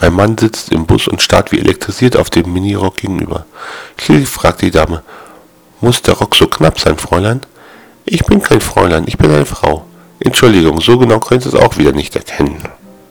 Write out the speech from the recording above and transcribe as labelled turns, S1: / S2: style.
S1: Ein Mann sitzt im Bus und starrt wie elektrisiert auf dem Minirock gegenüber. Schließlich fragt die Dame, muss der Rock so knapp sein, Fräulein? Ich bin kein Fräulein, ich bin eine Frau. Entschuldigung, so genau können Sie es auch wieder nicht erkennen.